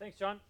Thanks, John.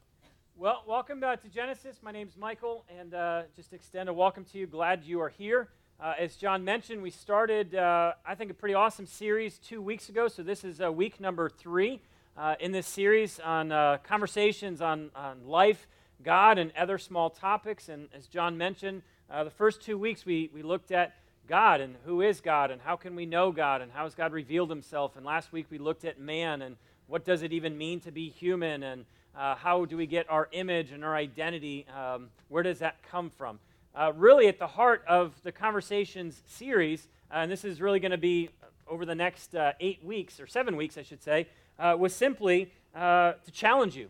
Well, welcome uh, to Genesis. My name's Michael, and uh, just extend a welcome to you. Glad you are here. Uh, as John mentioned, we started, uh, I think, a pretty awesome series two weeks ago. So this is uh, week number three uh, in this series on conversations on, on life, God, and other small topics. And as John mentioned, the first two weeks we, we looked at God and who is God and how can we know God and how has God revealed himself. And last week we looked at man and what does it even mean to be human and uh, how do we get our image and our identity? Um, where does that come from? Uh, really, at the heart of the Conversations series, uh, and this is really going to be over the next uh, eight weeks, or seven weeks, I should say, uh, was simply uh, to challenge you,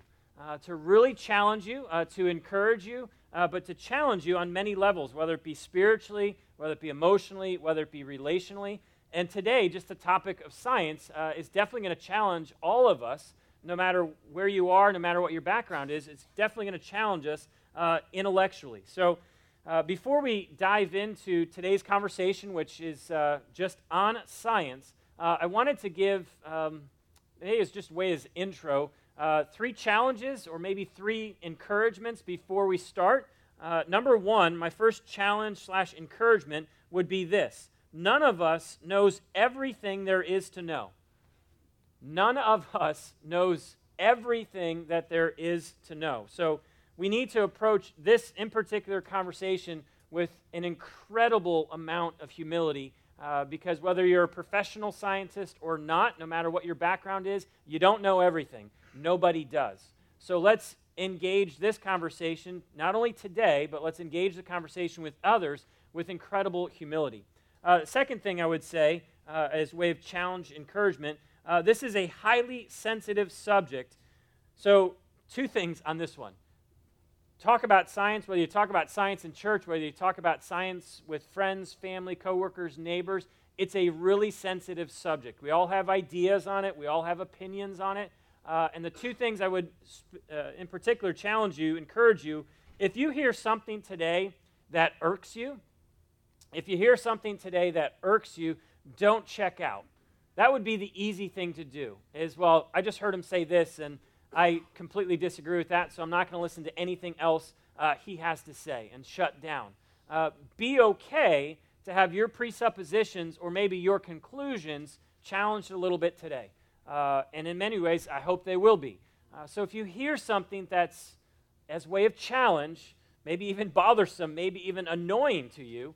to really challenge you, to encourage you, but to challenge you on many levels, whether it be spiritually, whether it be emotionally, whether it be relationally. And today, just the topic of science is definitely going to challenge all of us no matter where you are, no matter what your background is, it's definitely going to challenge us uh, intellectually. So, uh, before we dive into today's conversation, which is uh, just on science, uh, I wanted to give, um, maybe it's just way as intro, uh, three challenges or maybe three encouragements before we start. Uh, number one, my first challenge slash encouragement would be this: None of us knows everything there is to know. None of us knows everything that there is to know. So we need to approach this in particular conversation with an incredible amount of humility uh, because whether you're a professional scientist or not, no matter what your background is, you don't know everything. Nobody does. So let's engage this conversation, not only today, but let's engage the conversation with others with incredible humility. Uh, second thing I would say, uh, as way of challenge, encouragement, uh, this is a highly sensitive subject. So, two things on this one. Talk about science, whether you talk about science in church, whether you talk about science with friends, family, coworkers, neighbors, it's a really sensitive subject. We all have ideas on it, we all have opinions on it. Uh, and the two things I would, uh, in particular, challenge you, encourage you if you hear something today that irks you, if you hear something today that irks you, don't check out. That would be the easy thing to do. Is, well, I just heard him say this, and I completely disagree with that, so I'm not going to listen to anything else uh, he has to say and shut down. Uh, be okay to have your presuppositions or maybe your conclusions challenged a little bit today. Uh, and in many ways, I hope they will be. Uh, so if you hear something that's as way of challenge, maybe even bothersome, maybe even annoying to you,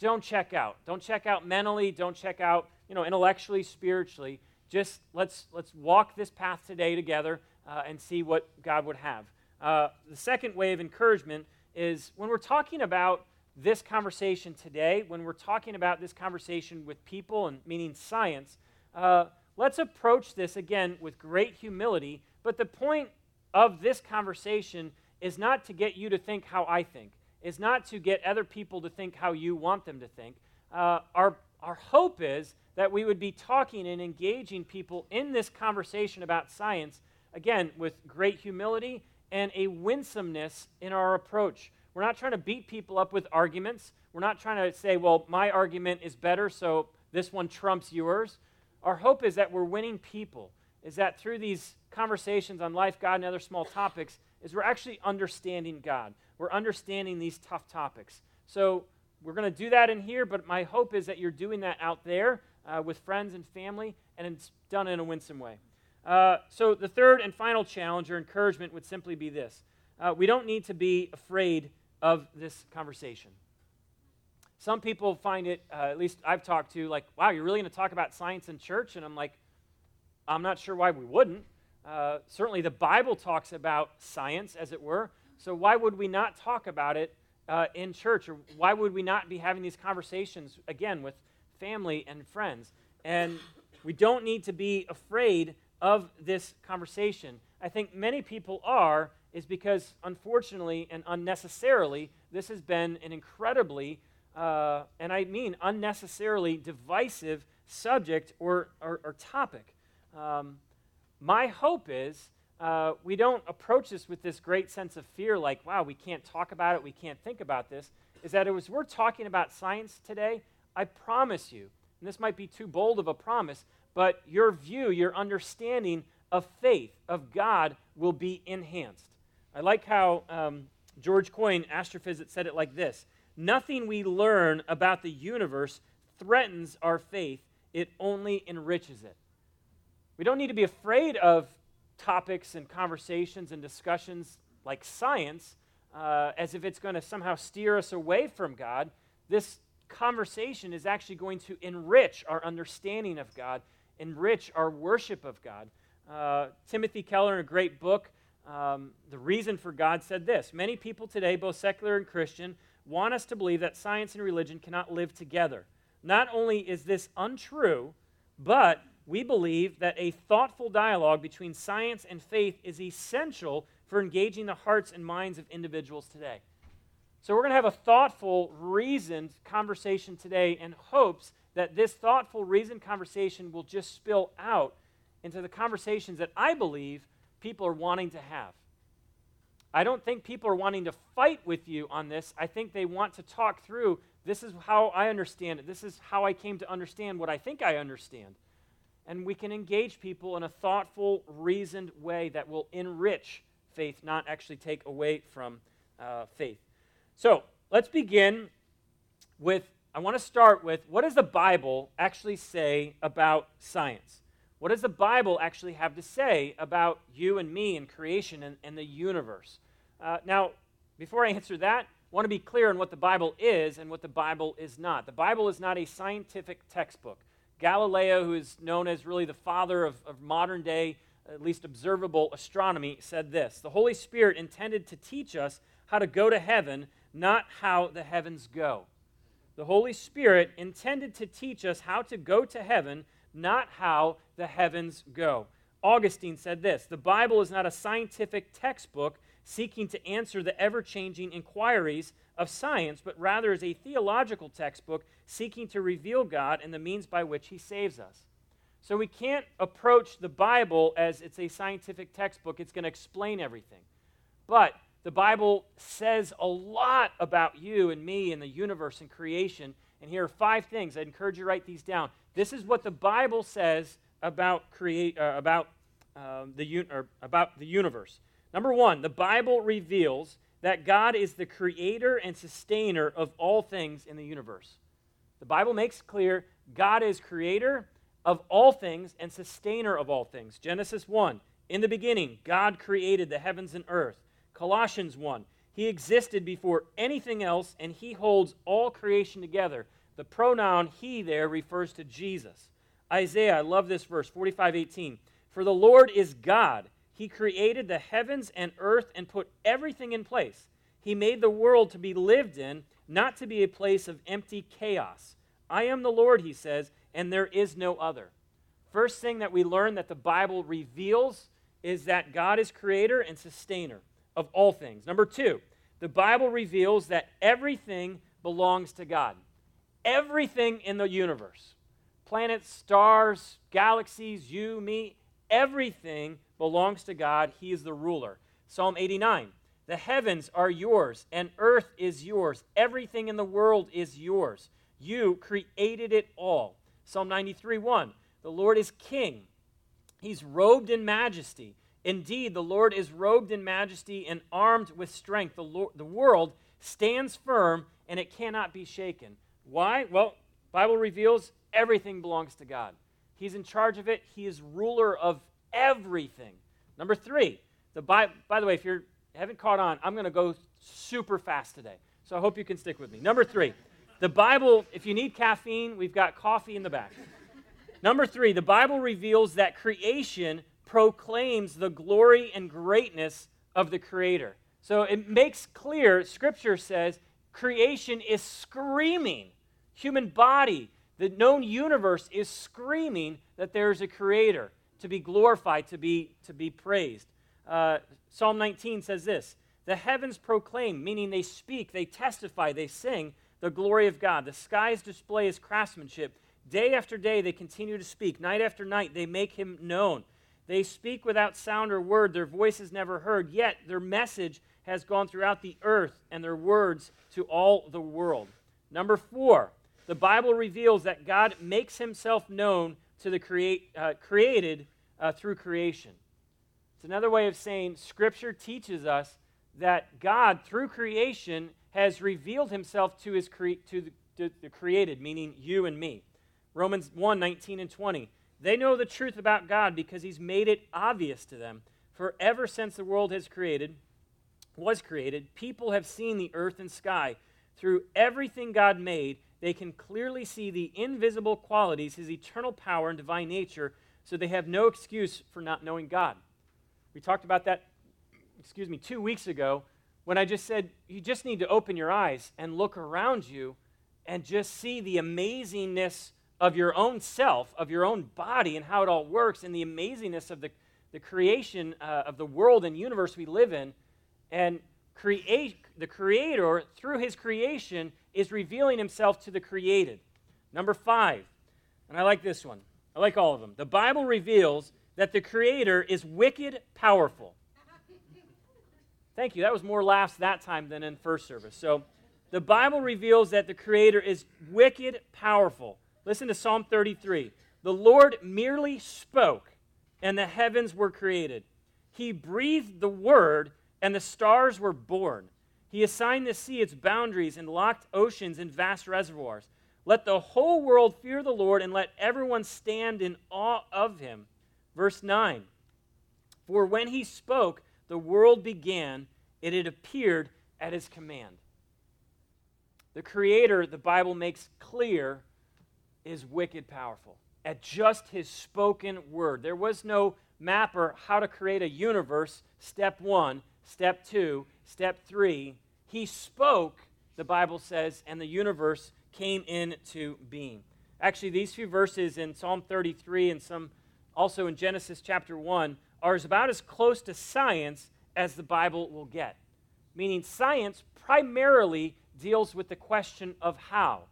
don't check out. Don't check out mentally. Don't check out you know, intellectually, spiritually. Just let's, let's walk this path today together uh, and see what God would have. Uh, the second way of encouragement is when we're talking about this conversation today, when we're talking about this conversation with people and meaning science, uh, let's approach this again with great humility. But the point of this conversation is not to get you to think how I think, is not to get other people to think how you want them to think. Uh, our, our hope is that we would be talking and engaging people in this conversation about science, again, with great humility and a winsomeness in our approach. We're not trying to beat people up with arguments. We're not trying to say, well, my argument is better, so this one trumps yours. Our hope is that we're winning people, is that through these conversations on life, God, and other small topics, is we're actually understanding God. We're understanding these tough topics. So we're going to do that in here, but my hope is that you're doing that out there uh, with friends and family, and it's done in a winsome way. Uh, so, the third and final challenge or encouragement would simply be this uh, we don't need to be afraid of this conversation. Some people find it, uh, at least I've talked to, like, wow, you're really going to talk about science in church? And I'm like, I'm not sure why we wouldn't. Uh, certainly, the Bible talks about science, as it were. So, why would we not talk about it uh, in church? Or why would we not be having these conversations, again, with family and friends. And we don't need to be afraid of this conversation. I think many people are, is because unfortunately and unnecessarily, this has been an incredibly, uh, and I mean unnecessarily divisive subject or, or, or topic. Um, my hope is uh, we don't approach this with this great sense of fear, like, wow, we can't talk about it, we can't think about this. Is that as we're talking about science today, I promise you, and this might be too bold of a promise, but your view, your understanding of faith of God will be enhanced. I like how um, George Coyne, astrophysicist, said it like this Nothing we learn about the universe threatens our faith, it only enriches it. We don't need to be afraid of topics and conversations and discussions like science uh, as if it's going to somehow steer us away from God. This conversation is actually going to enrich our understanding of God, enrich our worship of God. Uh, Timothy Keller, in a great book, um, The Reason for God, said this Many people today, both secular and Christian, want us to believe that science and religion cannot live together. Not only is this untrue, but we believe that a thoughtful dialogue between science and faith is essential for engaging the hearts and minds of individuals today. So, we're going to have a thoughtful, reasoned conversation today in hopes that this thoughtful, reasoned conversation will just spill out into the conversations that I believe people are wanting to have. I don't think people are wanting to fight with you on this. I think they want to talk through this is how I understand it. This is how I came to understand what I think I understand. And we can engage people in a thoughtful, reasoned way that will enrich faith, not actually take away from uh, faith. So let's begin with I want to start with what does the Bible actually say about science? What does the Bible actually have to say about you and me and creation and, and the universe? Uh, now, before I answer that, I want to be clear on what the Bible is and what the Bible is not. The Bible is not a scientific textbook. Galileo, who is known as really the father of, of modern day, at least observable astronomy, said this The Holy Spirit intended to teach us how to go to heaven, not how the heavens go. The Holy Spirit intended to teach us how to go to heaven, not how the heavens go. Augustine said this The Bible is not a scientific textbook seeking to answer the ever changing inquiries of science, but rather is a theological textbook seeking to reveal God and the means by which he saves us. So we can't approach the Bible as it's a scientific textbook, it's going to explain everything. But the Bible says a lot about you and me and the universe and creation. And here are five things. I encourage you to write these down. This is what the Bible says about, create, uh, about, um, the, or about the universe. Number one, the Bible reveals that God is the creator and sustainer of all things in the universe. The Bible makes clear God is creator of all things and sustainer of all things. Genesis 1, in the beginning, God created the heavens and earth. Colossians 1, he existed before anything else and he holds all creation together. The pronoun he there refers to Jesus. Isaiah, I love this verse, 45 18. For the Lord is God he created the heavens and earth and put everything in place. He made the world to be lived in, not to be a place of empty chaos. I am the Lord, he says, and there is no other. First thing that we learn that the Bible reveals is that God is creator and sustainer of all things. Number two, the Bible reveals that everything belongs to God. Everything in the universe planets, stars, galaxies, you, me, everything belongs to God. He is the ruler. Psalm 89 The heavens are yours, and earth is yours. Everything in the world is yours. You created it all. Psalm 93 1 The Lord is king, he's robed in majesty. Indeed, the Lord is robed in majesty and armed with strength. The, Lord, the world stands firm and it cannot be shaken. Why? Well, Bible reveals everything belongs to God. He's in charge of it. He is ruler of everything. Number three, the Bible, by the way, if you haven't caught on, I'm going to go super fast today. So I hope you can stick with me. Number three, the Bible, if you need caffeine, we've got coffee in the back. Number three, the Bible reveals that creation proclaims the glory and greatness of the Creator. So it makes clear, Scripture says, creation is screaming. Human body, the known universe is screaming that there is a Creator to be glorified, to be, to be praised. Uh, Psalm 19 says this The heavens proclaim, meaning they speak, they testify, they sing the glory of God. The skies display his craftsmanship. Day after day they continue to speak. Night after night they make him known. They speak without sound or word. Their voice is never heard. Yet their message has gone throughout the earth and their words to all the world. Number four, the Bible reveals that God makes himself known to the create, uh, created uh, through creation. It's another way of saying Scripture teaches us that God, through creation, has revealed himself to, his cre- to, the, to the created, meaning you and me. Romans 1 19 and 20. They know the truth about God because he's made it obvious to them. For ever since the world has created, was created, people have seen the earth and sky. Through everything God made, they can clearly see the invisible qualities, his eternal power and divine nature, so they have no excuse for not knowing God. We talked about that, excuse me, two weeks ago when I just said you just need to open your eyes and look around you and just see the amazingness of your own self, of your own body, and how it all works, and the amazingness of the, the creation uh, of the world and universe we live in. And create, the Creator, through His creation, is revealing Himself to the created. Number five, and I like this one, I like all of them. The Bible reveals that the Creator is wicked powerful. Thank you. That was more laughs that time than in first service. So, the Bible reveals that the Creator is wicked powerful. Listen to Psalm 33. The Lord merely spoke, and the heavens were created. He breathed the word, and the stars were born. He assigned the sea its boundaries and locked oceans in vast reservoirs. Let the whole world fear the Lord, and let everyone stand in awe of him. Verse 9 For when he spoke, the world began, it had appeared at his command. The Creator, the Bible makes clear, is wicked powerful at just his spoken word. There was no mapper how to create a universe, step one, step two, step three. He spoke, the Bible says, and the universe came into being. Actually, these few verses in Psalm 33 and some also in Genesis chapter 1 are about as close to science as the Bible will get. Meaning, science primarily deals with the question of how.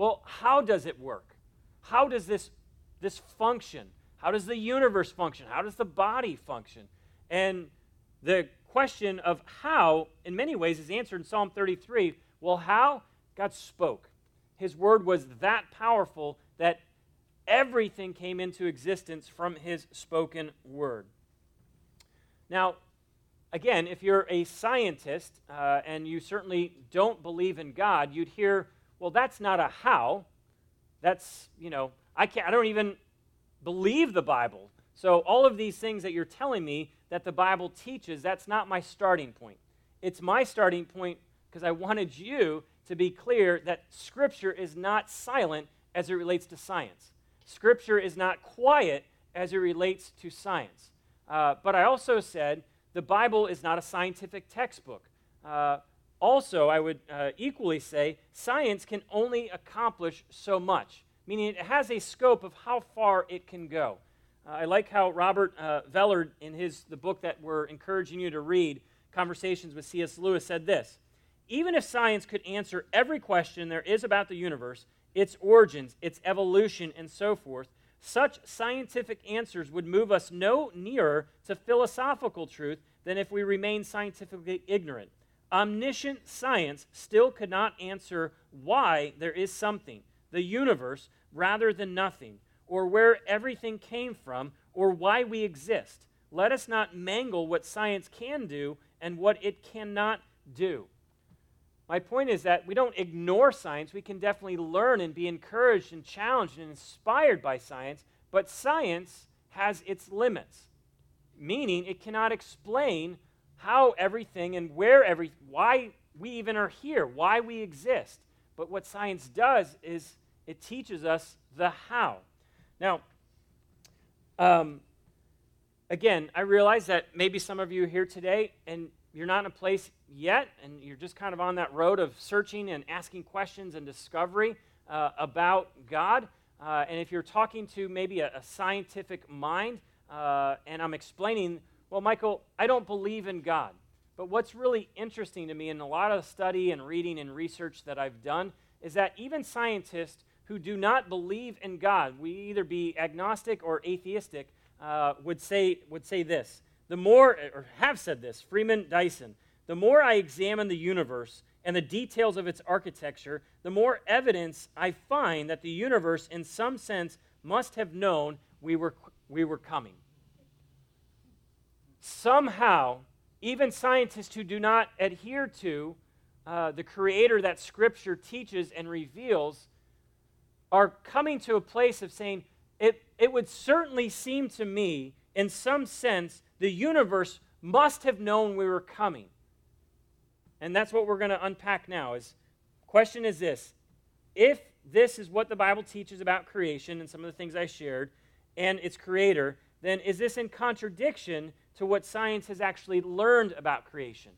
Well, how does it work? How does this, this function? How does the universe function? How does the body function? And the question of how, in many ways, is answered in Psalm 33. Well, how? God spoke. His word was that powerful that everything came into existence from his spoken word. Now, again, if you're a scientist uh, and you certainly don't believe in God, you'd hear, well, that's not a how. That's, you know, I can't, I don't even believe the Bible. So all of these things that you're telling me that the Bible teaches, that's not my starting point. It's my starting point because I wanted you to be clear that Scripture is not silent as it relates to science. Scripture is not quiet as it relates to science. Uh, but I also said the Bible is not a scientific textbook. Uh, also, I would uh, equally say science can only accomplish so much, meaning it has a scope of how far it can go. Uh, I like how Robert uh, Velarde, in his the book that we're encouraging you to read, Conversations with C.S. Lewis, said this: Even if science could answer every question there is about the universe, its origins, its evolution, and so forth, such scientific answers would move us no nearer to philosophical truth than if we remain scientifically ignorant. Omniscient science still could not answer why there is something, the universe, rather than nothing, or where everything came from, or why we exist. Let us not mangle what science can do and what it cannot do. My point is that we don't ignore science. We can definitely learn and be encouraged and challenged and inspired by science, but science has its limits, meaning it cannot explain how everything and where every why we even are here, why we exist. But what science does is it teaches us the how. Now, um, again, I realize that maybe some of you here today and you're not in a place yet, and you're just kind of on that road of searching and asking questions and discovery uh, about God. Uh, and if you're talking to maybe a, a scientific mind, uh, and I'm explaining, well, Michael, I don't believe in God. But what's really interesting to me in a lot of study and reading and research that I've done is that even scientists who do not believe in God, we either be agnostic or atheistic, uh, would, say, would say this the more, or have said this, Freeman Dyson, the more I examine the universe and the details of its architecture, the more evidence I find that the universe, in some sense, must have known we were, we were coming. Somehow, even scientists who do not adhere to uh, the creator that Scripture teaches and reveals are coming to a place of saying, it, it would certainly seem to me, in some sense, the universe must have known we were coming. And that's what we're going to unpack now. Is question is this: If this is what the Bible teaches about creation and some of the things I shared, and its creator, then is this in contradiction to what science has actually learned about creation?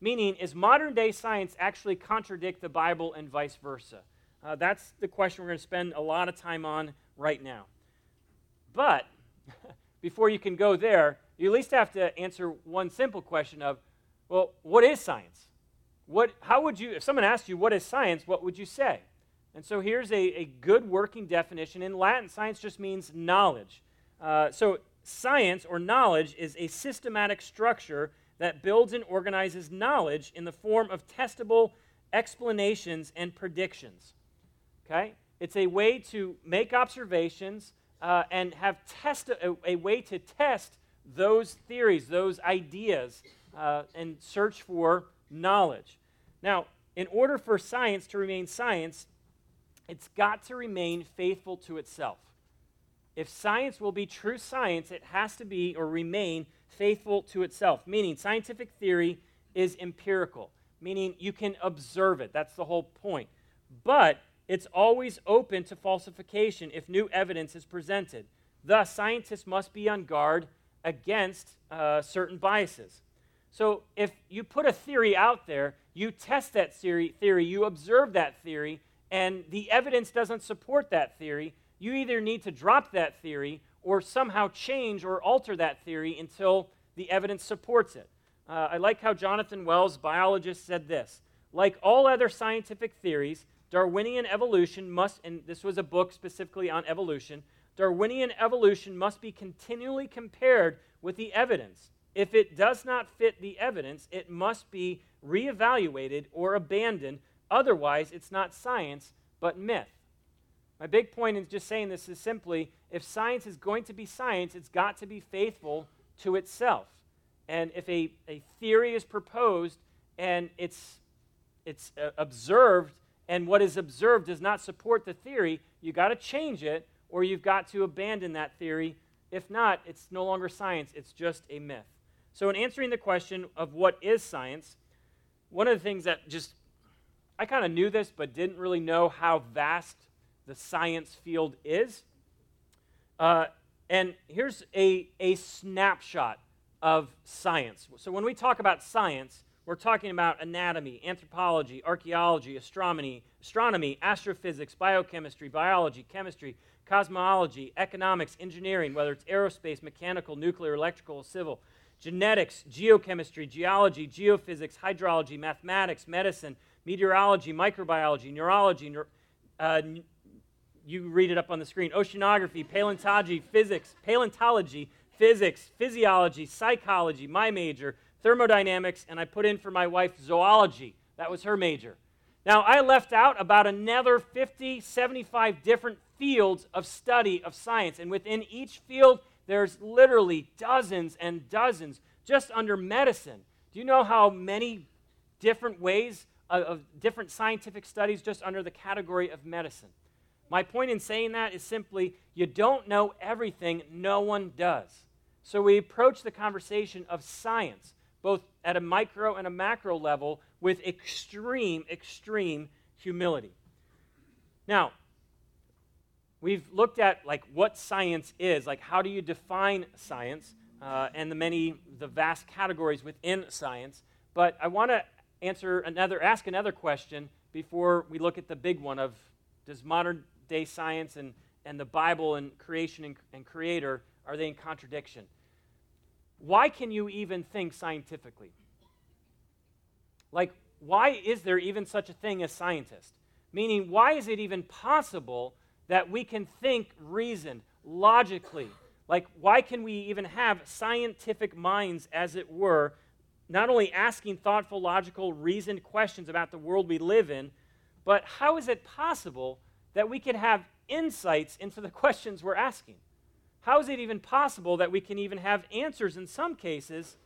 Meaning, is modern day science actually contradict the Bible and vice versa? Uh, that's the question we're going to spend a lot of time on right now. But before you can go there, you at least have to answer one simple question of, well, what is science? What, how would you, if someone asked you what is science, what would you say? And so here's a, a good working definition. In Latin, science just means knowledge. Uh, so science or knowledge is a systematic structure that builds and organizes knowledge in the form of testable explanations and predictions. Okay? It's a way to make observations uh, and have test a, a, way to test those theories, those ideas, uh, and search for knowledge. Now, in order for science to remain science, it's got to remain faithful to itself. If science will be true science, it has to be or remain faithful to itself, meaning scientific theory is empirical, meaning you can observe it. That's the whole point. But it's always open to falsification if new evidence is presented. Thus, scientists must be on guard against uh, certain biases. So, if you put a theory out there, you test that theory, theory, you observe that theory, and the evidence doesn't support that theory, you either need to drop that theory or somehow change or alter that theory until the evidence supports it. Uh, I like how Jonathan Wells, biologist, said this. Like all other scientific theories, Darwinian evolution must, and this was a book specifically on evolution, Darwinian evolution must be continually compared with the evidence. If it does not fit the evidence, it must be reevaluated or abandoned. Otherwise, it's not science, but myth. My big point in just saying this is simply if science is going to be science, it's got to be faithful to itself. And if a, a theory is proposed and it's, it's uh, observed, and what is observed does not support the theory, you got to change it or you've got to abandon that theory. If not, it's no longer science, it's just a myth. So, in answering the question of what is science, one of the things that just I kind of knew this, but didn't really know how vast the science field is. Uh, and here's a, a snapshot of science. So, when we talk about science, we're talking about anatomy, anthropology, archaeology, astronomy, astronomy, astrophysics, biochemistry, biology, chemistry, cosmology, economics, engineering, whether it's aerospace, mechanical, nuclear, electrical, civil, genetics, geochemistry, geology, geophysics, hydrology, mathematics, medicine, meteorology, microbiology, neurology, uh, you read it up on the screen oceanography, paleontology, physics, paleontology, physics, physiology, psychology, my major, thermodynamics, and I put in for my wife zoology. That was her major. Now, I left out about another 50, 75 different fields of study of science, and within each field, there's literally dozens and dozens just under medicine. Do you know how many different ways of, of different scientific studies just under the category of medicine? My point in saying that is simply you don't know everything, no one does. So we approach the conversation of science, both at a micro and a macro level, with extreme, extreme humility. Now, we've looked at like what science is, like how do you define science, uh, and the many, the vast categories within science. But I want to answer another, ask another question before we look at the big one of does modern day science and, and the Bible and creation and, and creator, are they in contradiction? Why can you even think scientifically? Like, why is there even such a thing as scientist? Meaning, why is it even possible that we can think, reason, logically? Like, why can we even have scientific minds, as it were, not only asking thoughtful, logical, reasoned questions about the world we live in, but how is it possible that we can have insights into the questions we're asking. How is it even possible that we can even have answers in some cases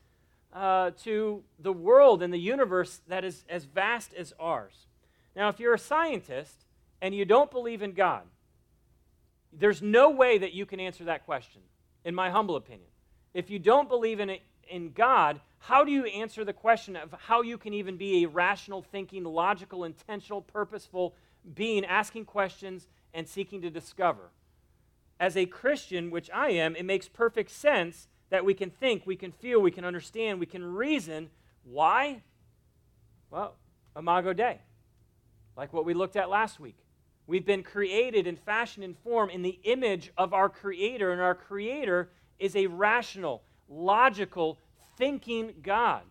uh, to the world and the universe that is as vast as ours? Now, if you're a scientist and you don't believe in God, there's no way that you can answer that question, in my humble opinion. If you don't believe in, in God, how do you answer the question of how you can even be a rational, thinking, logical, intentional, purposeful being, asking questions and seeking to discover? As a Christian, which I am, it makes perfect sense that we can think, we can feel, we can understand, we can reason. Why? Well, Imago Dei, like what we looked at last week. We've been created and fashioned and formed in the image of our Creator, and our Creator is a rational, logical, thinking God.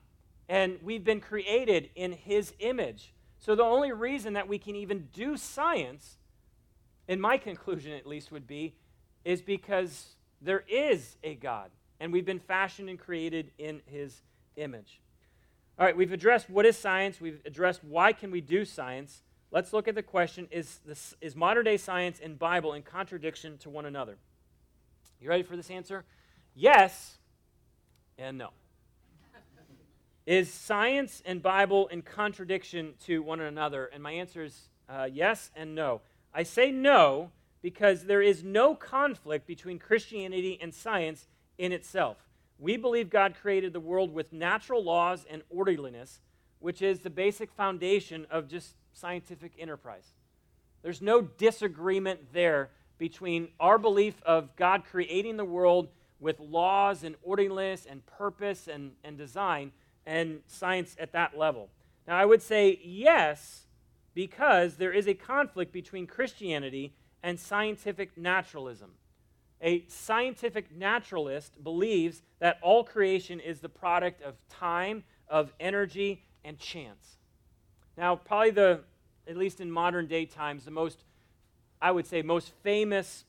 And we've been created in His image. So the only reason that we can even do science, in my conclusion at least, would be is because there is a God, and we've been fashioned and created in His image. All right, we've addressed what is science, we've addressed why can we do science. Let's look at the question is, this, is modern day science and Bible in contradiction to one another? You ready for this answer? Yes and no. Is science and Bible in contradiction to one another? And my answer is uh, yes and no. I say no because there is no conflict between Christianity and science in itself. We believe God created the world with natural laws and orderliness, which is the basic foundation of just scientific enterprise. There's no disagreement there between our belief of God creating the world with laws and orderliness and purpose and, and design and science at that level. Now, I would say yes, because there is a conflict between Christianity and scientific naturalism. A scientific naturalist believes that all creation is the product of time, of energy, and chance. Now, probably the, at least in modern day times, the most, I would say, most famous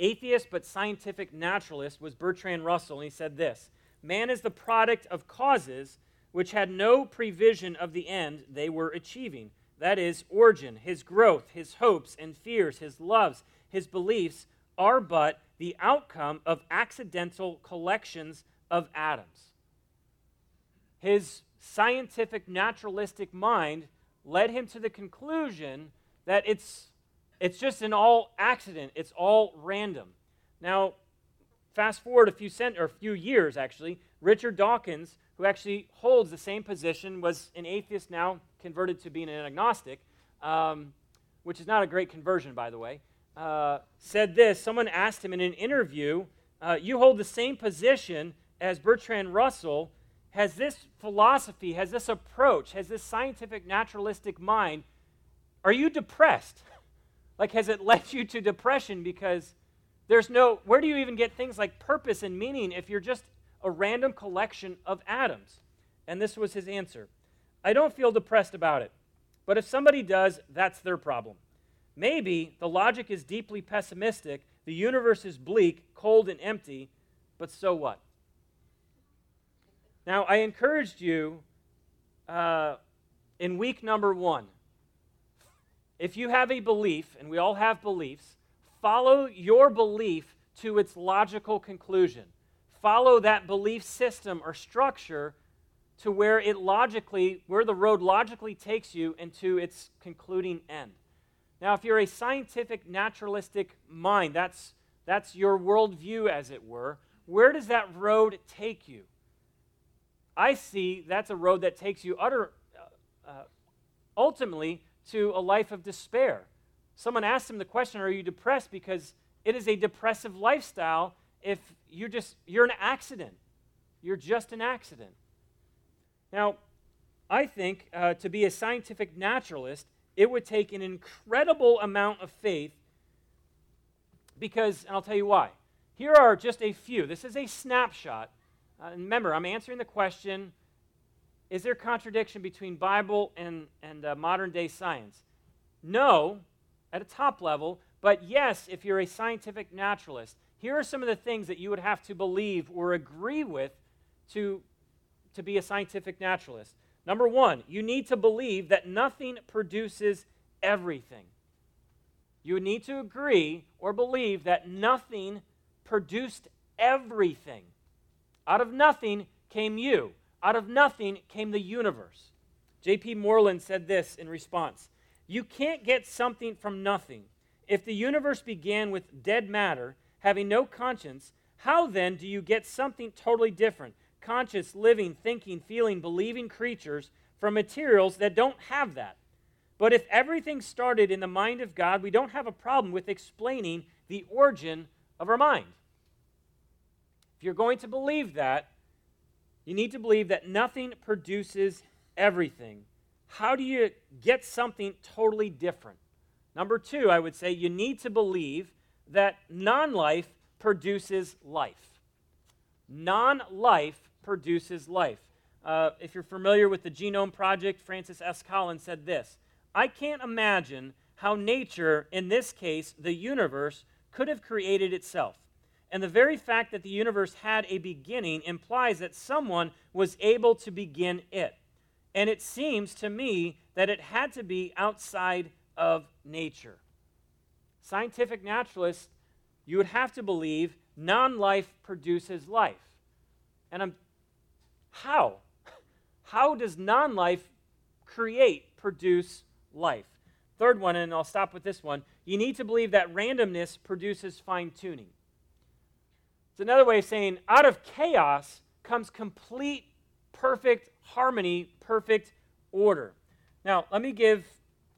atheist but scientific naturalist was Bertrand Russell, and he said this Man is the product of causes which had no prevision of the end they were achieving. That is, origin, his growth, his hopes and fears, his loves, his beliefs are but the outcome of accidental collections of atoms. His scientific naturalistic mind led him to the conclusion that it's, it's just an all accident, it's all random. Now, fast forward a few, cent- or a few years, actually, Richard Dawkins, who actually holds the same position, was an atheist now, converted to being an agnostic, um, which is not a great conversion, by the way, uh, said this. Someone asked him in an interview, uh, You hold the same position as Bertrand Russell has this philosophy, has this approach, has this scientific naturalistic mind, are you depressed? like, has it led you to depression because there's no, where do you even get things like purpose and meaning if you're just a random collection of atoms? And this was his answer I don't feel depressed about it, but if somebody does, that's their problem. Maybe the logic is deeply pessimistic, the universe is bleak, cold, and empty, but so what? Now, I encouraged you uh, in week number one. If you have a belief, and we all have beliefs, follow your belief to its logical conclusion. Follow that belief system or structure to where it logically, where the road logically takes you into its concluding end. Now, if you're a scientific, naturalistic mind, that's, that's your worldview, as it were, where does that road take you? I see that's a road that takes you utter, uh, uh, ultimately to a life of despair. Someone asked him the question, Are you depressed? Because it is a depressive lifestyle if you're just you're an accident. You're just an accident. Now, I think uh, to be a scientific naturalist, it would take an incredible amount of faith because, and I'll tell you why. Here are just a few. This is a snapshot uh, remember, I'm answering the question is there contradiction between Bible and, and uh, modern day science? No, at a top level, but yes, if you're a scientific naturalist. Here are some of the things that you would have to believe or agree with to, to be a scientific naturalist. Number one, you need to believe that nothing produces everything. You would need to agree or believe that nothing produced everything. Out of nothing came you. Out of nothing came the universe. J.P. Moreland said this in response You can't get something from nothing. If the universe began with dead matter, having no conscience, how then do you get something totally different? Conscious, living, thinking, feeling, believing creatures from materials that don't have that. But if everything started in the mind of God, we don't have a problem with explaining the origin of our mind. If you're going to believe that, you need to believe that nothing produces everything. How do you get something totally different? Number two, I would say you need to believe that non life produces life. Non life produces life. Uh, if you're familiar with the Genome Project, Francis S. Collins said this I can't imagine how nature, in this case, the universe, could have created itself. And the very fact that the universe had a beginning implies that someone was able to begin it. And it seems to me that it had to be outside of nature. Scientific naturalists, you would have to believe non life produces life. And I'm, how? How does non life create, produce life? Third one, and I'll stop with this one you need to believe that randomness produces fine tuning. It's another way of saying out of chaos comes complete, perfect harmony, perfect order. Now, let me give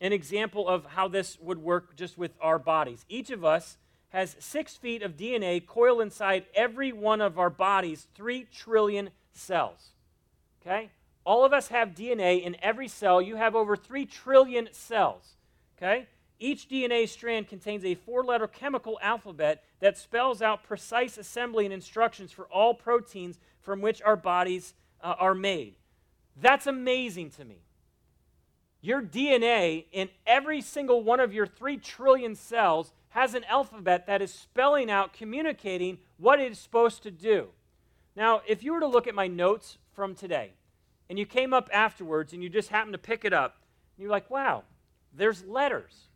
an example of how this would work just with our bodies. Each of us has six feet of DNA coiled inside every one of our bodies, three trillion cells. Okay? All of us have DNA in every cell. You have over three trillion cells. Okay? Each DNA strand contains a four letter chemical alphabet that spells out precise assembly and instructions for all proteins from which our bodies uh, are made. That's amazing to me. Your DNA in every single one of your three trillion cells has an alphabet that is spelling out, communicating what it is supposed to do. Now, if you were to look at my notes from today, and you came up afterwards and you just happened to pick it up, and you're like, wow, there's letters.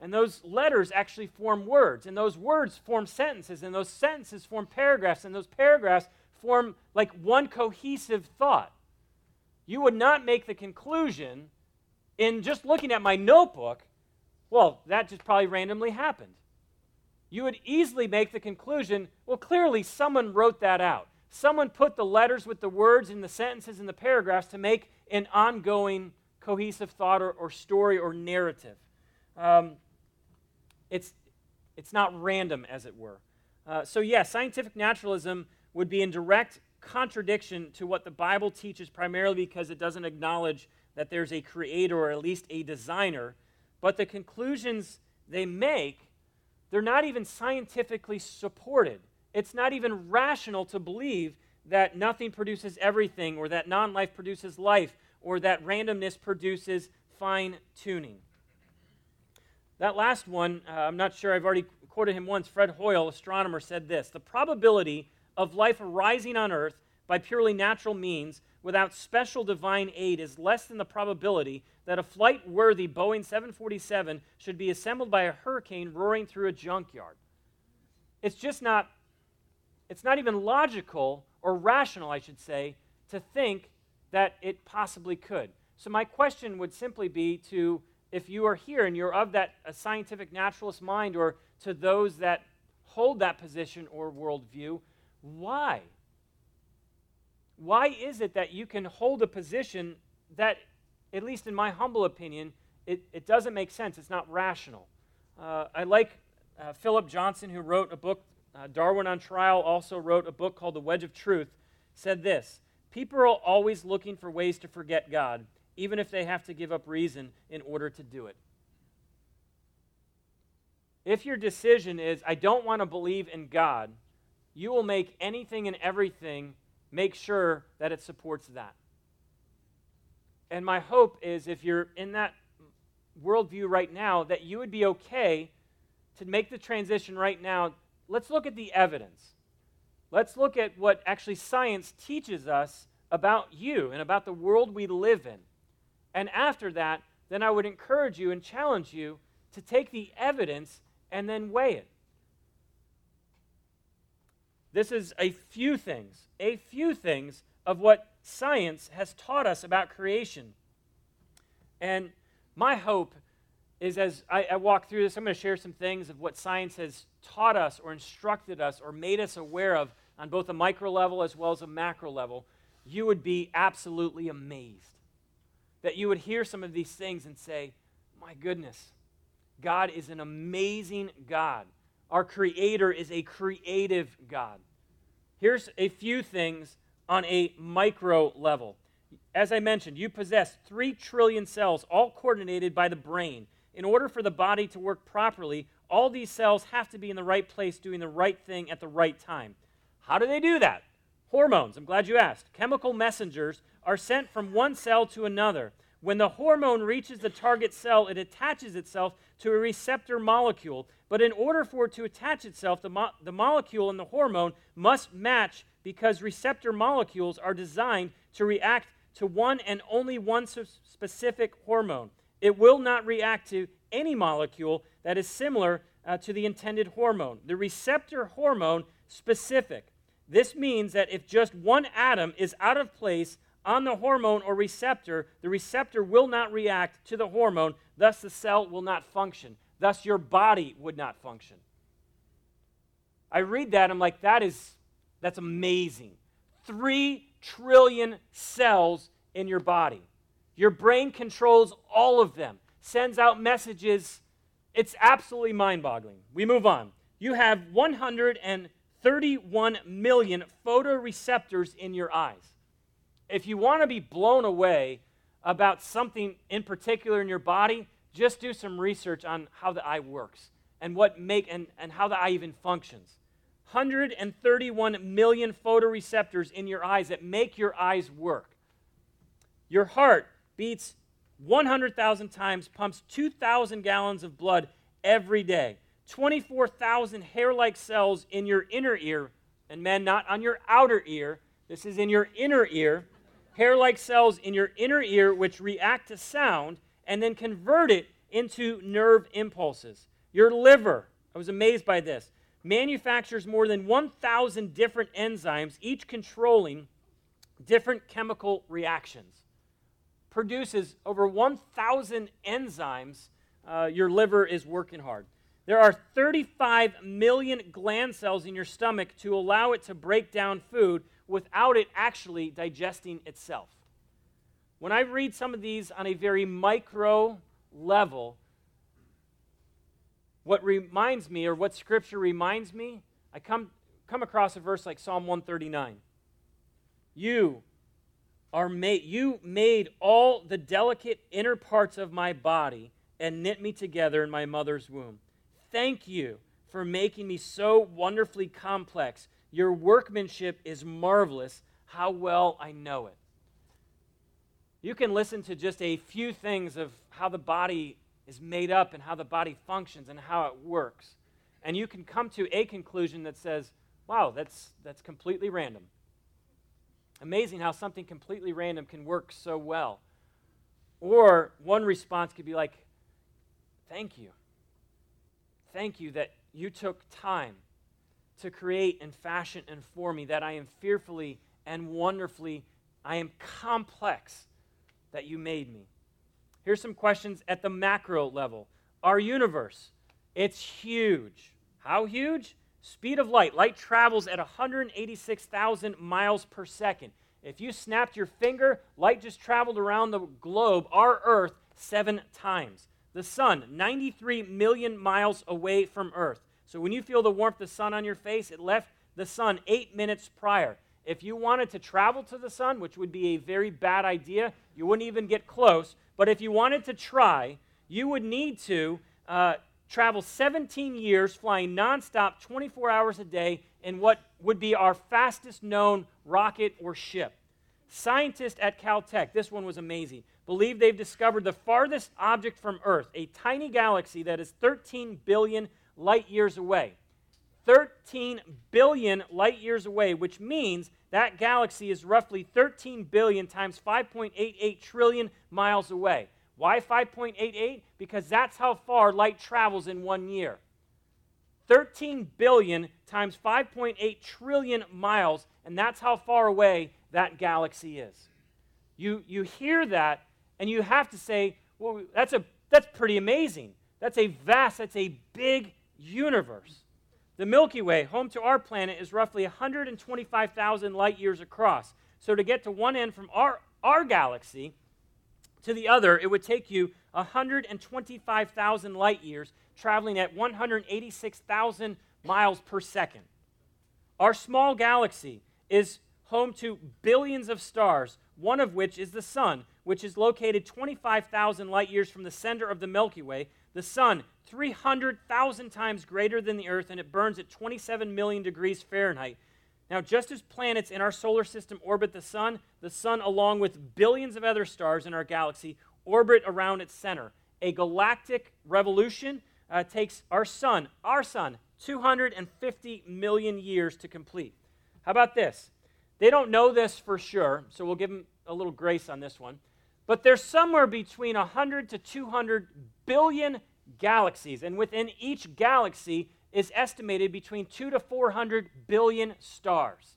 And those letters actually form words, and those words form sentences, and those sentences form paragraphs, and those paragraphs form like one cohesive thought. You would not make the conclusion in just looking at my notebook, well, that just probably randomly happened. You would easily make the conclusion, well, clearly someone wrote that out. Someone put the letters with the words in the sentences and the paragraphs to make an ongoing cohesive thought or, or story or narrative. Um, it's, it's not random, as it were. Uh, so, yes, scientific naturalism would be in direct contradiction to what the Bible teaches, primarily because it doesn't acknowledge that there's a creator or at least a designer. But the conclusions they make, they're not even scientifically supported. It's not even rational to believe that nothing produces everything, or that non life produces life, or that randomness produces fine tuning. That last one, uh, I'm not sure, I've already quoted him once. Fred Hoyle, astronomer, said this The probability of life arising on Earth by purely natural means without special divine aid is less than the probability that a flight worthy Boeing 747 should be assembled by a hurricane roaring through a junkyard. It's just not, it's not even logical or rational, I should say, to think that it possibly could. So, my question would simply be to if you are here and you're of that scientific naturalist mind or to those that hold that position or worldview, why? Why is it that you can hold a position that, at least in my humble opinion, it, it doesn't make sense? It's not rational. Uh, I like uh, Philip Johnson, who wrote a book, uh, Darwin on Trial, also wrote a book called The Wedge of Truth, said this People are always looking for ways to forget God even if they have to give up reason in order to do it. If your decision is, I don't want to believe in God, you will make anything and everything make sure that it supports that. And my hope is if you're in that worldview right now, that you would be okay to make the transition right now. Let's look at the evidence. Let's look at what actually science teaches us about you and about the world we live in. And after that, then I would encourage you and challenge you to take the evidence and then weigh it. This is a few things, a few things of what science has taught us about creation. And my hope is as I, I walk through this, I'm going to share some things of what science has taught us or instructed us or made us aware of on both a micro level as well as a macro level. You would be absolutely amazed that you would hear some of these things and say, My goodness, God is an amazing God. Our Creator is a creative God. Here's a few things on a micro level. As I mentioned, you possess 3 trillion cells, all coordinated by the brain. In order for the body to work properly, all these cells have to be in the right place doing the right thing at the right time. How do they do that? Hormones, I'm glad you asked. Chemical messengers are sent from one cell to another. When the hormone reaches the target cell, it attaches itself to a receptor molecule. But in order for it to attach itself, the, mo- the molecule and the hormone must match because receptor molecules are designed to react to one and only one specific hormone. It will not react to any molecule that is similar uh, to the intended hormone. The receptor hormone specific. This means that if just one atom is out of place on the hormone or receptor, the receptor will not react to the hormone, thus, the cell will not function. Thus, your body would not function. I read that, I'm like, that is, that's amazing. Three trillion cells in your body. Your brain controls all of them, sends out messages. It's absolutely mind boggling. We move on. You have 131 million photoreceptors in your eyes if you want to be blown away about something in particular in your body, just do some research on how the eye works and what make and, and how the eye even functions. 131 million photoreceptors in your eyes that make your eyes work. Your heart beats 100,000 times, pumps 2,000 gallons of blood every day. 24,000 hair like cells in your inner ear, and men, not on your outer ear. This is in your inner ear hair like cells in your inner ear which react to sound and then convert it into nerve impulses. Your liver, I was amazed by this, manufactures more than 1,000 different enzymes, each controlling different chemical reactions. Produces over 1,000 enzymes. Uh, your liver is working hard. There are 35 million gland cells in your stomach to allow it to break down food, without it actually digesting itself. When I read some of these on a very micro level, what reminds me, or what Scripture reminds me, I come, come across a verse like Psalm 139. You are made, you made all the delicate inner parts of my body and knit me together in my mother's womb. Thank you for making me so wonderfully complex. Your workmanship is marvelous. How well I know it. You can listen to just a few things of how the body is made up and how the body functions and how it works. And you can come to a conclusion that says, wow, that's, that's completely random. Amazing how something completely random can work so well. Or one response could be like, thank you. Thank you that you took time to create and fashion and form me, that I am fearfully and wonderfully, I am complex that you made me. Here's some questions at the macro level. Our universe, it's huge. How huge? Speed of light. Light travels at 186,000 miles per second. If you snapped your finger, light just traveled around the globe, our Earth, seven times. The sun, 93 million miles away from Earth. So when you feel the warmth of the sun on your face, it left the sun eight minutes prior. If you wanted to travel to the sun, which would be a very bad idea, you wouldn't even get close. But if you wanted to try, you would need to uh, travel 17 years flying nonstop 24 hours a day in what would be our fastest known rocket or ship. Scientists at Caltech, this one was amazing, believe they've discovered the farthest object from Earth, a tiny galaxy that is 13 billion light years away. 13 billion light years away, which means that galaxy is roughly 13 billion times 5.88 trillion miles away. Why 5.88? Because that's how far light travels in one year. 13 billion times 5.8 trillion miles, and that's how far away that galaxy is. You, you hear that, and you have to say, well, that's, a, that's pretty amazing. That's a vast, that's a big universe. The Milky Way, home to our planet, is roughly 125,000 light years across. So to get to one end from our, our galaxy to the other, it would take you 125,000 light years, traveling at 186,000 miles per second. Our small galaxy is home to billions of stars, one of which is the Sun, which is located 25,000 light years from the center of the Milky Way. The Sun, 300,000 times greater than the Earth, and it burns at 27 million degrees Fahrenheit. Now, just as planets in our solar system orbit the Sun, the Sun, along with billions of other stars in our galaxy, orbit around its center. A galactic revolution uh, takes our Sun, our Sun, 250 million years to complete. How about this? They don't know this for sure, so we'll give them a little grace on this one. But there's somewhere between 100 to 200 billion galaxies, and within each galaxy is estimated between 2 to 400 billion stars.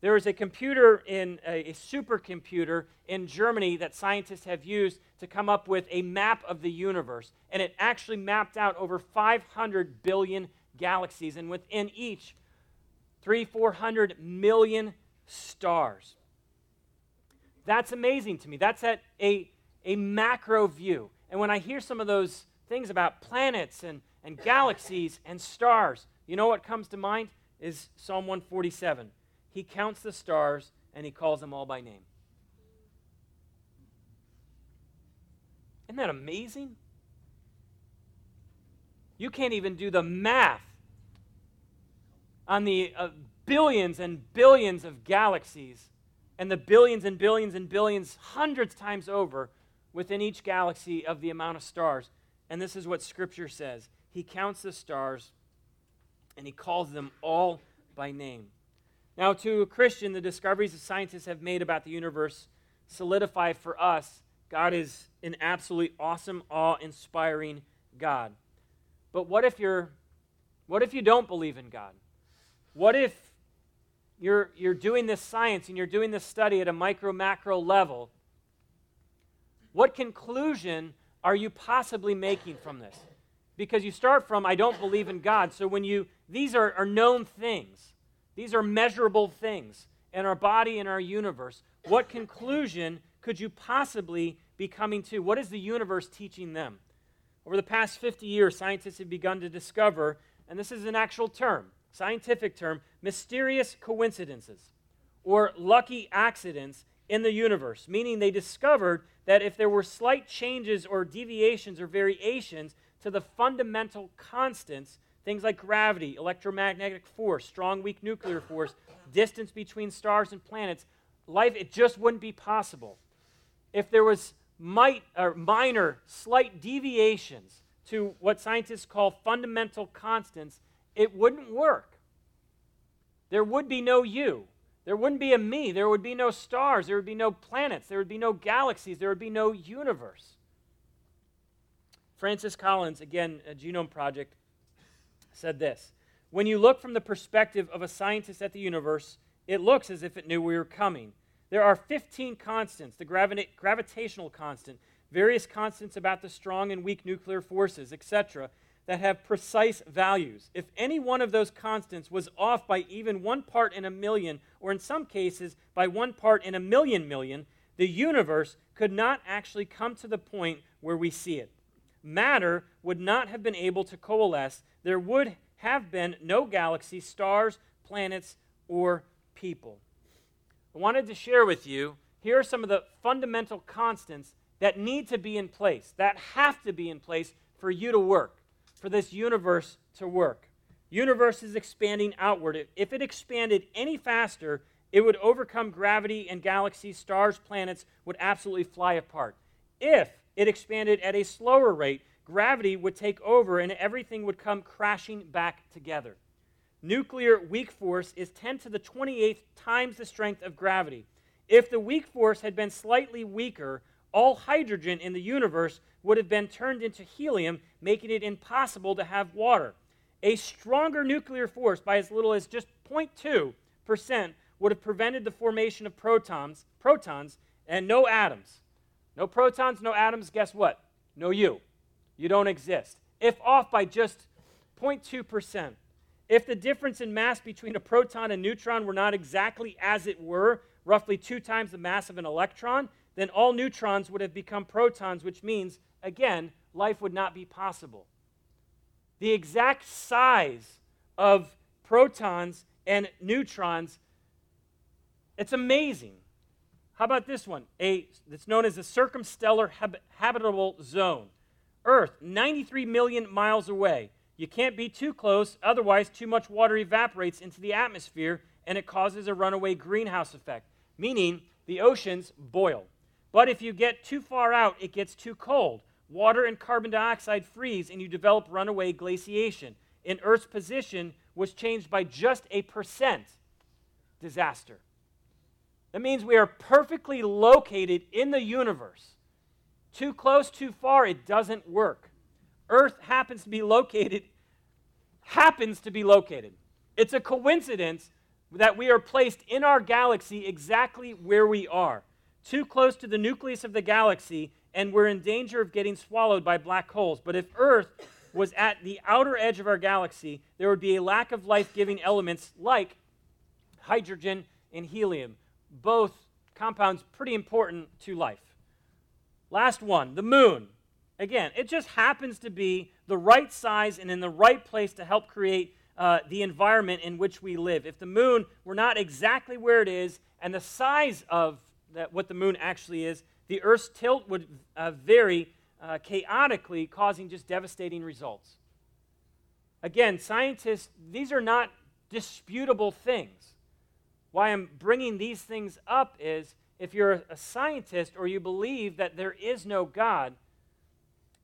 There is a computer in a, a, supercomputer in Germany that scientists have used to come up with a map of the universe, and it actually mapped out over 500 billion galaxies, and within each, three, 400 million stars. That's amazing to me. That's at a, a macro view. And when I hear some of those things about planets and, and galaxies and stars, you know what comes to mind? Is Psalm 147. He counts the stars and he calls them all by name. Isn't that amazing? You can't even do the math on the uh, billions and billions of galaxies and the billions and billions and billions, hundreds times over, within each galaxy of the amount of stars. And this is what Scripture says He counts the stars and He calls them all by name. Now, to a Christian, the discoveries that scientists have made about the universe solidify for us God is an absolutely awesome, awe inspiring God. But what if you're what if you don't believe in God? What if you're, you're doing this science and you're doing this study at a micro macro level? What conclusion are you possibly making from this? Because you start from, I don't believe in God. So when you, these are, are known things, these are measurable things in our body and our universe. What conclusion could you possibly be coming to? What is the universe teaching them? Over the past 50 years, scientists have begun to discover, and this is an actual term, scientific term, mysterious coincidences or lucky accidents in the universe, meaning they discovered that if there were slight changes or deviations or variations to the fundamental constants, things like gravity, electromagnetic force, strong, weak nuclear force, distance between stars and planets, life, it just wouldn't be possible. If there was might, or minor, slight deviations to what scientists call fundamental constants, it wouldn't work. There would be no you. There wouldn't be a me. There would be no stars. There would be no planets. There would be no galaxies. There would be no universe. Francis Collins, again, a Genome Project, said this When you look from the perspective of a scientist at the universe, it looks as if it knew we were coming. There are 15 constants the gravita- gravitational constant, various constants about the strong and weak nuclear forces, etc that have precise values. If any one of those constants was off by even one part in a million, or in some cases by one part in a million million, the universe could not actually come to the point where we see it. Matter would not have been able to coalesce. There would have been no galaxies, stars, planets, or people. I wanted to share with you here are some of the fundamental constants that need to be in place, that have to be in place for you to work for this universe to work. Universe is expanding outward. If it expanded any faster, it would overcome gravity and galaxies, stars, planets would absolutely fly apart. If it expanded at a slower rate, gravity would take over and everything would come crashing back together. Nuclear weak force is 10 to the 28th times the strength of gravity. If the weak force had been slightly weaker, all hydrogen in the universe would have been turned into helium, making it impossible to have water. A stronger nuclear force by as little as just 0.2% would have prevented the formation of protons, protons and no atoms. No protons, no atoms, guess what? No you. You don't exist. If off by just 0.2%, if the difference in mass between a proton and neutron were not exactly as it were, roughly two times the mass of an electron, then all neutrons would have become protons, which means, again, life would not be possible. The exact size of protons and neutrons, it's amazing. How about this one? A, it's known as a circumstellar hab- habitable zone. Earth, 93 million miles away. You can't be too close, otherwise, too much water evaporates into the atmosphere and it causes a runaway greenhouse effect, meaning the oceans boil. But if you get too far out, it gets too cold. Water and carbon dioxide freeze and you develop runaway glaciation. And Earth's position was changed by just a percent. Disaster. That means we are perfectly located in the universe. Too close, too far, it doesn't work. Earth happens to be located, happens to be located. It's a coincidence that we are placed in our galaxy exactly where we are, too close to the nucleus of the galaxy, and we're in danger of getting swallowed by black holes. But if Earth was at the outer edge of our galaxy, there would be a lack of life giving elements like hydrogen and helium, both compounds pretty important to life. Last one, the moon. Again, it just happens to be the right size and in the right place to help create uh, the environment in which we live. If the moon were not exactly where it is and the size of that, what the moon actually is, the Earth's tilt would uh, vary uh, chaotically, causing just devastating results. Again, scientists, these are not disputable things. Why I'm bringing these things up is if you're a scientist or you believe that there is no God,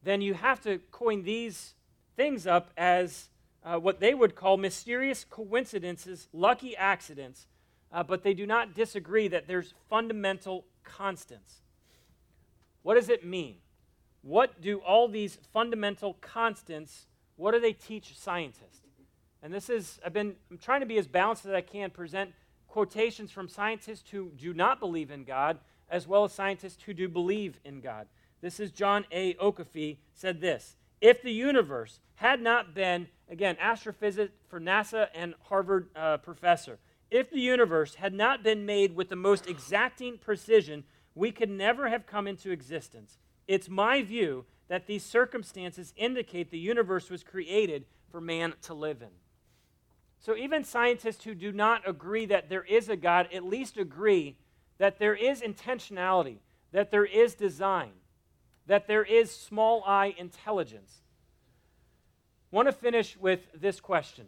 then you have to coin these things up as uh, what they would call mysterious coincidences, lucky accidents, uh, but they do not disagree that there's fundamental constants. What does it mean? What do all these fundamental constants, what do they teach scientists? And this is, I've been, I'm trying to be as balanced as I can, present quotations from scientists who do not believe in God, as well as scientists who do believe in God. This is John A. O'Keefe said this If the universe had not been, again, astrophysics for NASA and Harvard uh, professor, if the universe had not been made with the most exacting precision, we could never have come into existence. It's my view that these circumstances indicate the universe was created for man to live in. So even scientists who do not agree that there is a God at least agree that there is intentionality, that there is design, that there is small i intelligence. I want to finish with this question.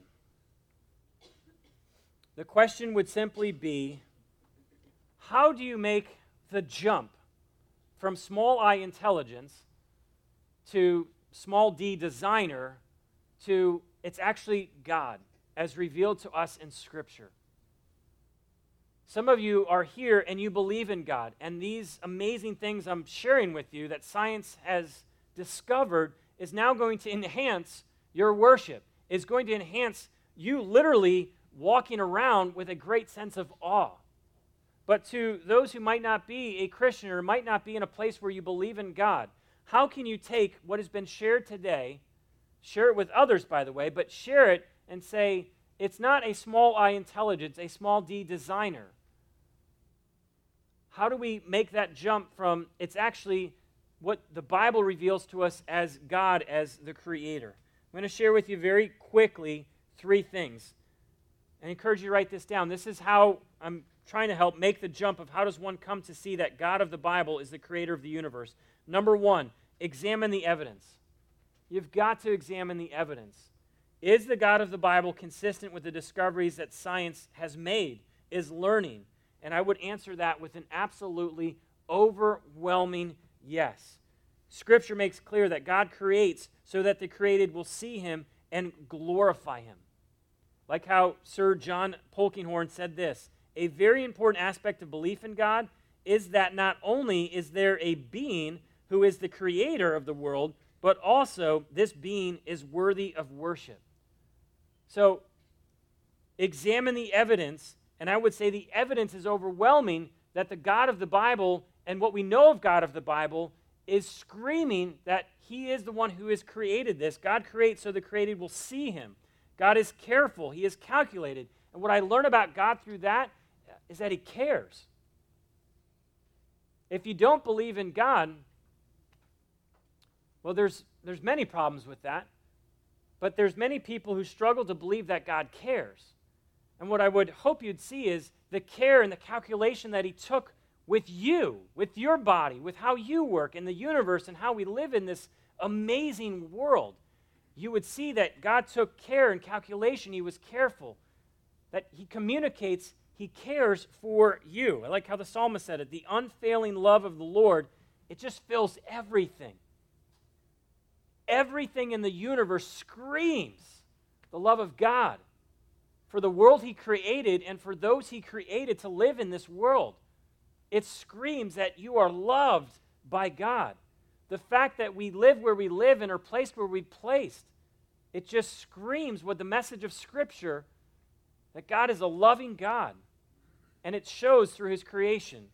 The question would simply be how do you make the jump from small i intelligence to small d designer to it's actually God? as revealed to us in Scripture. Some of you are here and you believe in God, and these amazing things I'm sharing with you that science has discovered is now going to enhance your worship, is going to enhance you literally walking around with a great sense of awe. But to those who might not be a Christian or might not be in a place where you believe in God, how can you take what has been shared today, share it with others, by the way, but share it and say, it's not a small i intelligence, a small d designer. How do we make that jump from it's actually what the Bible reveals to us as God, as the creator? I'm going to share with you very quickly three things. I encourage you to write this down. This is how I'm trying to help make the jump of how does one come to see that God of the Bible is the creator of the universe. Number one, examine the evidence. You've got to examine the evidence. Is the God of the Bible consistent with the discoveries that science has made, is learning? And I would answer that with an absolutely overwhelming yes. Scripture makes clear that God creates so that the created will see him and glorify him. Like how Sir John Polkinghorne said this a very important aspect of belief in God is that not only is there a being who is the creator of the world, but also this being is worthy of worship. So examine the evidence, and I would say the evidence is overwhelming that the God of the Bible and what we know of God of the Bible is screaming that He is the one who has created this. God creates so the created will see Him. God is careful, He is calculated. And what I learn about God through that is that He cares. If you don't believe in God, well, there's, there's many problems with that. But there's many people who struggle to believe that God cares. And what I would hope you'd see is the care and the calculation that He took with you, with your body, with how you work in the universe and how we live in this amazing world. You would see that God took care and calculation. He was careful, that He communicates, He cares for you. I like how the psalmist said it the unfailing love of the Lord, it just fills everything. Everything in the universe screams the love of God for the world He created and for those He created to live in this world. It screams that you are loved by God. The fact that we live where we live and are placed where we're placed, it just screams with the message of Scripture that God is a loving God. And it shows through His creation.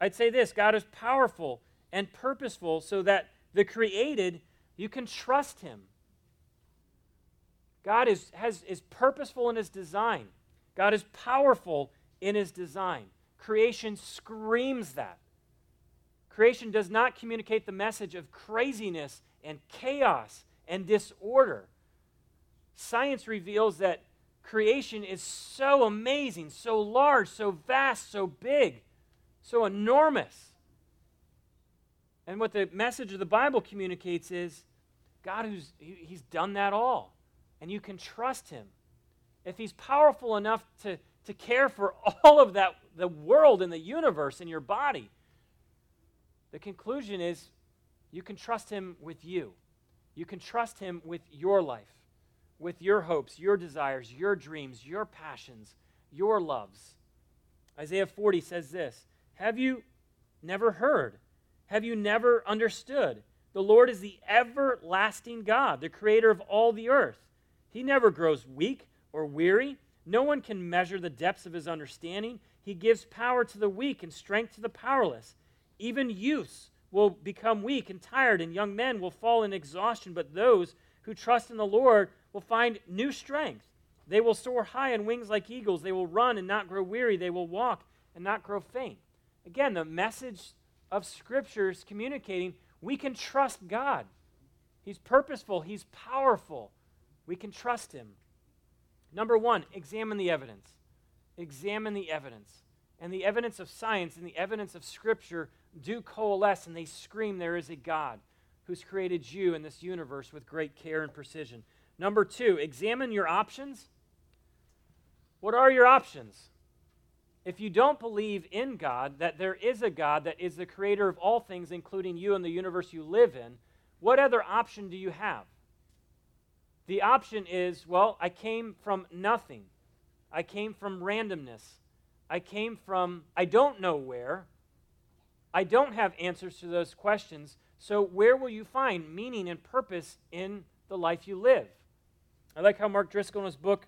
I'd say this God is powerful and purposeful so that the created you can trust Him. God is, has, is purposeful in His design, God is powerful in His design. Creation screams that. Creation does not communicate the message of craziness and chaos and disorder. Science reveals that creation is so amazing, so large, so vast, so big, so enormous. And what the message of the Bible communicates is God who's he's done that all and you can trust him. If he's powerful enough to, to care for all of that the world and the universe and your body, the conclusion is you can trust him with you. You can trust him with your life, with your hopes, your desires, your dreams, your passions, your loves. Isaiah 40 says this Have you never heard? Have you never understood? The Lord is the everlasting God, the creator of all the earth. He never grows weak or weary. No one can measure the depths of his understanding. He gives power to the weak and strength to the powerless. Even youths will become weak and tired, and young men will fall in exhaustion, but those who trust in the Lord will find new strength. They will soar high on wings like eagles. They will run and not grow weary. They will walk and not grow faint. Again, the message of Scripture is communicating we can trust God. He's purposeful, He's powerful. We can trust Him. Number one, examine the evidence. Examine the evidence. And the evidence of science and the evidence of Scripture do coalesce and they scream there is a God who's created you in this universe with great care and precision. Number two, examine your options. What are your options? If you don't believe in God, that there is a God that is the creator of all things, including you and the universe you live in, what other option do you have? The option is well, I came from nothing. I came from randomness. I came from I don't know where. I don't have answers to those questions. So, where will you find meaning and purpose in the life you live? I like how Mark Driscoll in his book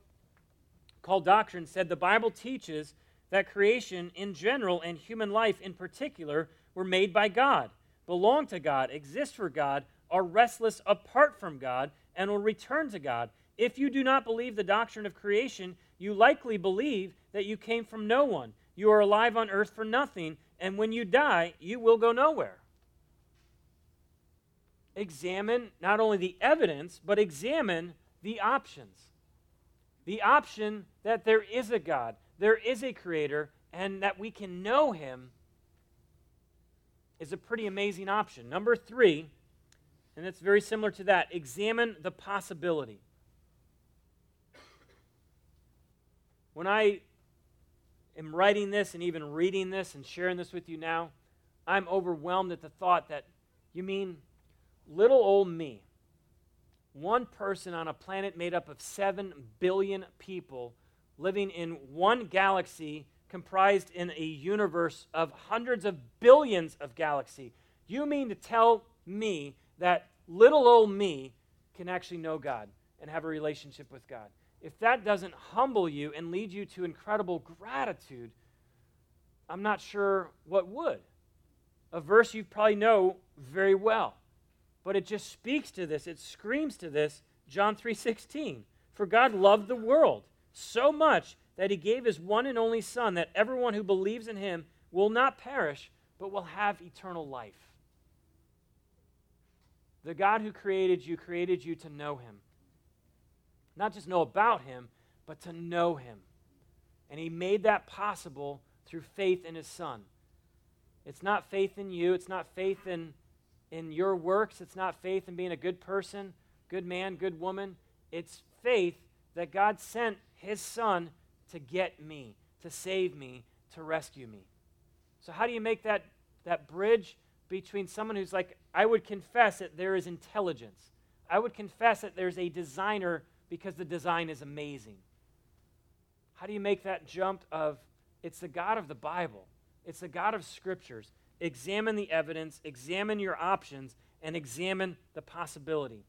called Doctrine said the Bible teaches that creation in general and human life in particular were made by God, belong to God, exist for God, are restless apart from God, and will return to God. If you do not believe the doctrine of creation, you likely believe that you came from no one. You are alive on earth for nothing, and when you die, you will go nowhere. Examine not only the evidence, but examine the options. The option that there is a God, there is a creator and that we can know him is a pretty amazing option. Number three, and it's very similar to that, examine the possibility. When I am writing this and even reading this and sharing this with you now, I'm overwhelmed at the thought that you mean little old me, one person on a planet made up of 7 billion people living in one galaxy comprised in a universe of hundreds of billions of galaxies. You mean to tell me that little old me can actually know God and have a relationship with God? If that doesn't humble you and lead you to incredible gratitude, I'm not sure what would. A verse you probably know very well, but it just speaks to this. It screams to this. John 3:16. For God loved the world so much that he gave his one and only son that everyone who believes in him will not perish but will have eternal life. The God who created you created you to know him. Not just know about him, but to know him. And he made that possible through faith in his son. It's not faith in you, it's not faith in, in your works, it's not faith in being a good person, good man, good woman. It's faith that God sent his son to get me, to save me, to rescue me. So, how do you make that, that bridge between someone who's like, I would confess that there is intelligence? I would confess that there's a designer because the design is amazing. How do you make that jump of it's the God of the Bible, it's the God of Scriptures? Examine the evidence, examine your options, and examine the possibility.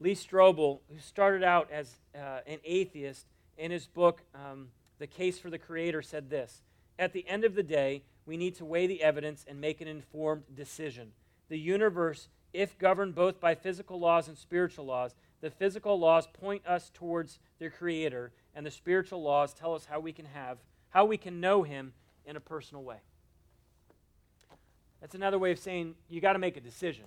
Lee Strobel, who started out as uh, an atheist, in his book, um, The Case for the Creator, said this At the end of the day, we need to weigh the evidence and make an informed decision. The universe, if governed both by physical laws and spiritual laws, the physical laws point us towards their creator, and the spiritual laws tell us how we can have, how we can know him in a personal way. That's another way of saying you got to make a decision.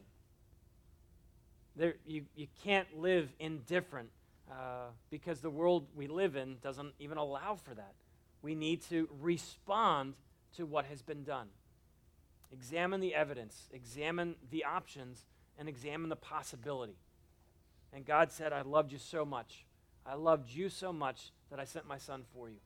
There, you, you can't live indifferent uh, because the world we live in doesn't even allow for that. We need to respond to what has been done. Examine the evidence, examine the options, and examine the possibility. And God said, I loved you so much. I loved you so much that I sent my son for you.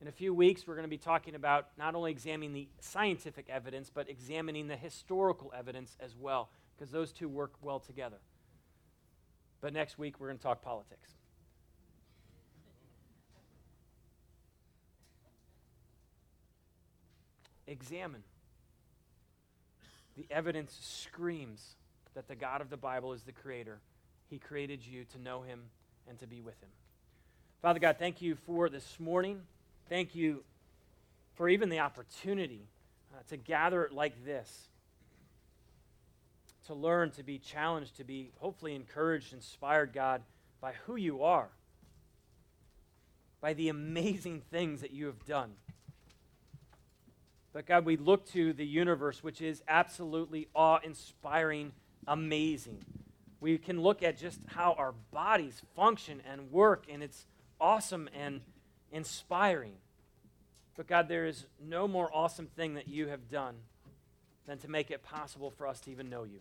In a few weeks, we're going to be talking about not only examining the scientific evidence, but examining the historical evidence as well, because those two work well together. But next week, we're going to talk politics. Examine. The evidence screams that the God of the Bible is the creator he created you to know Him and to be with Him. Father God, thank you for this morning. Thank you for even the opportunity uh, to gather like this, to learn, to be challenged, to be hopefully encouraged, inspired, God, by who you are, by the amazing things that you have done. But God, we look to the universe, which is absolutely awe inspiring, amazing we can look at just how our bodies function and work, and it's awesome and inspiring. But God, there is no more awesome thing that you have done than to make it possible for us to even know you.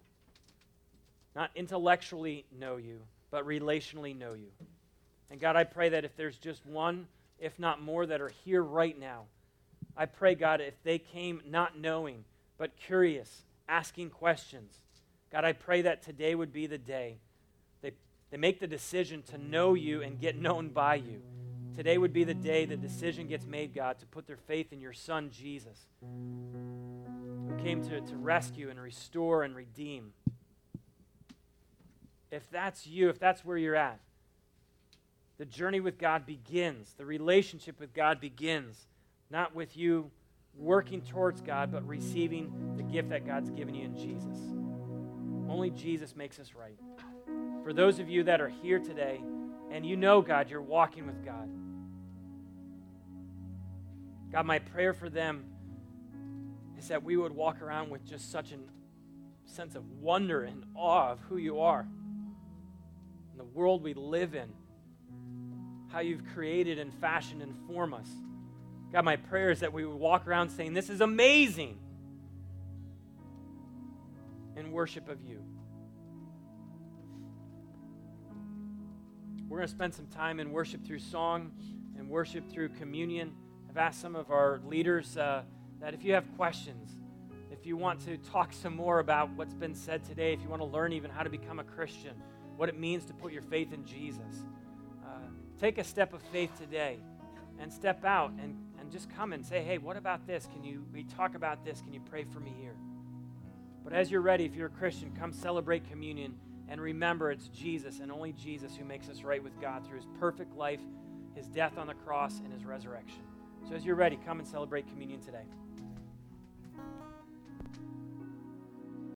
Not intellectually know you, but relationally know you. And God, I pray that if there's just one, if not more, that are here right now, I pray, God, if they came not knowing, but curious, asking questions, God, I pray that today would be the day they, they make the decision to know you and get known by you. Today would be the day the decision gets made, God, to put their faith in your Son, Jesus, who came to, to rescue and restore and redeem. If that's you, if that's where you're at, the journey with God begins. The relationship with God begins, not with you working towards God, but receiving the gift that God's given you in Jesus. Only Jesus makes us right. For those of you that are here today and you know God, you're walking with God. God, my prayer for them is that we would walk around with just such a sense of wonder and awe of who you are, in the world we live in, how you've created and fashioned and formed us. God, my prayer is that we would walk around saying, This is amazing in worship of you. We're going to spend some time in worship through song and worship through communion. I've asked some of our leaders uh, that if you have questions, if you want to talk some more about what's been said today, if you want to learn even how to become a Christian, what it means to put your faith in Jesus, uh, take a step of faith today and step out and, and just come and say, hey, what about this? Can you we talk about this? Can you pray for me here? But as you're ready, if you're a Christian, come celebrate communion and remember it's Jesus and only Jesus who makes us right with God through his perfect life, his death on the cross, and his resurrection. So as you're ready, come and celebrate communion today.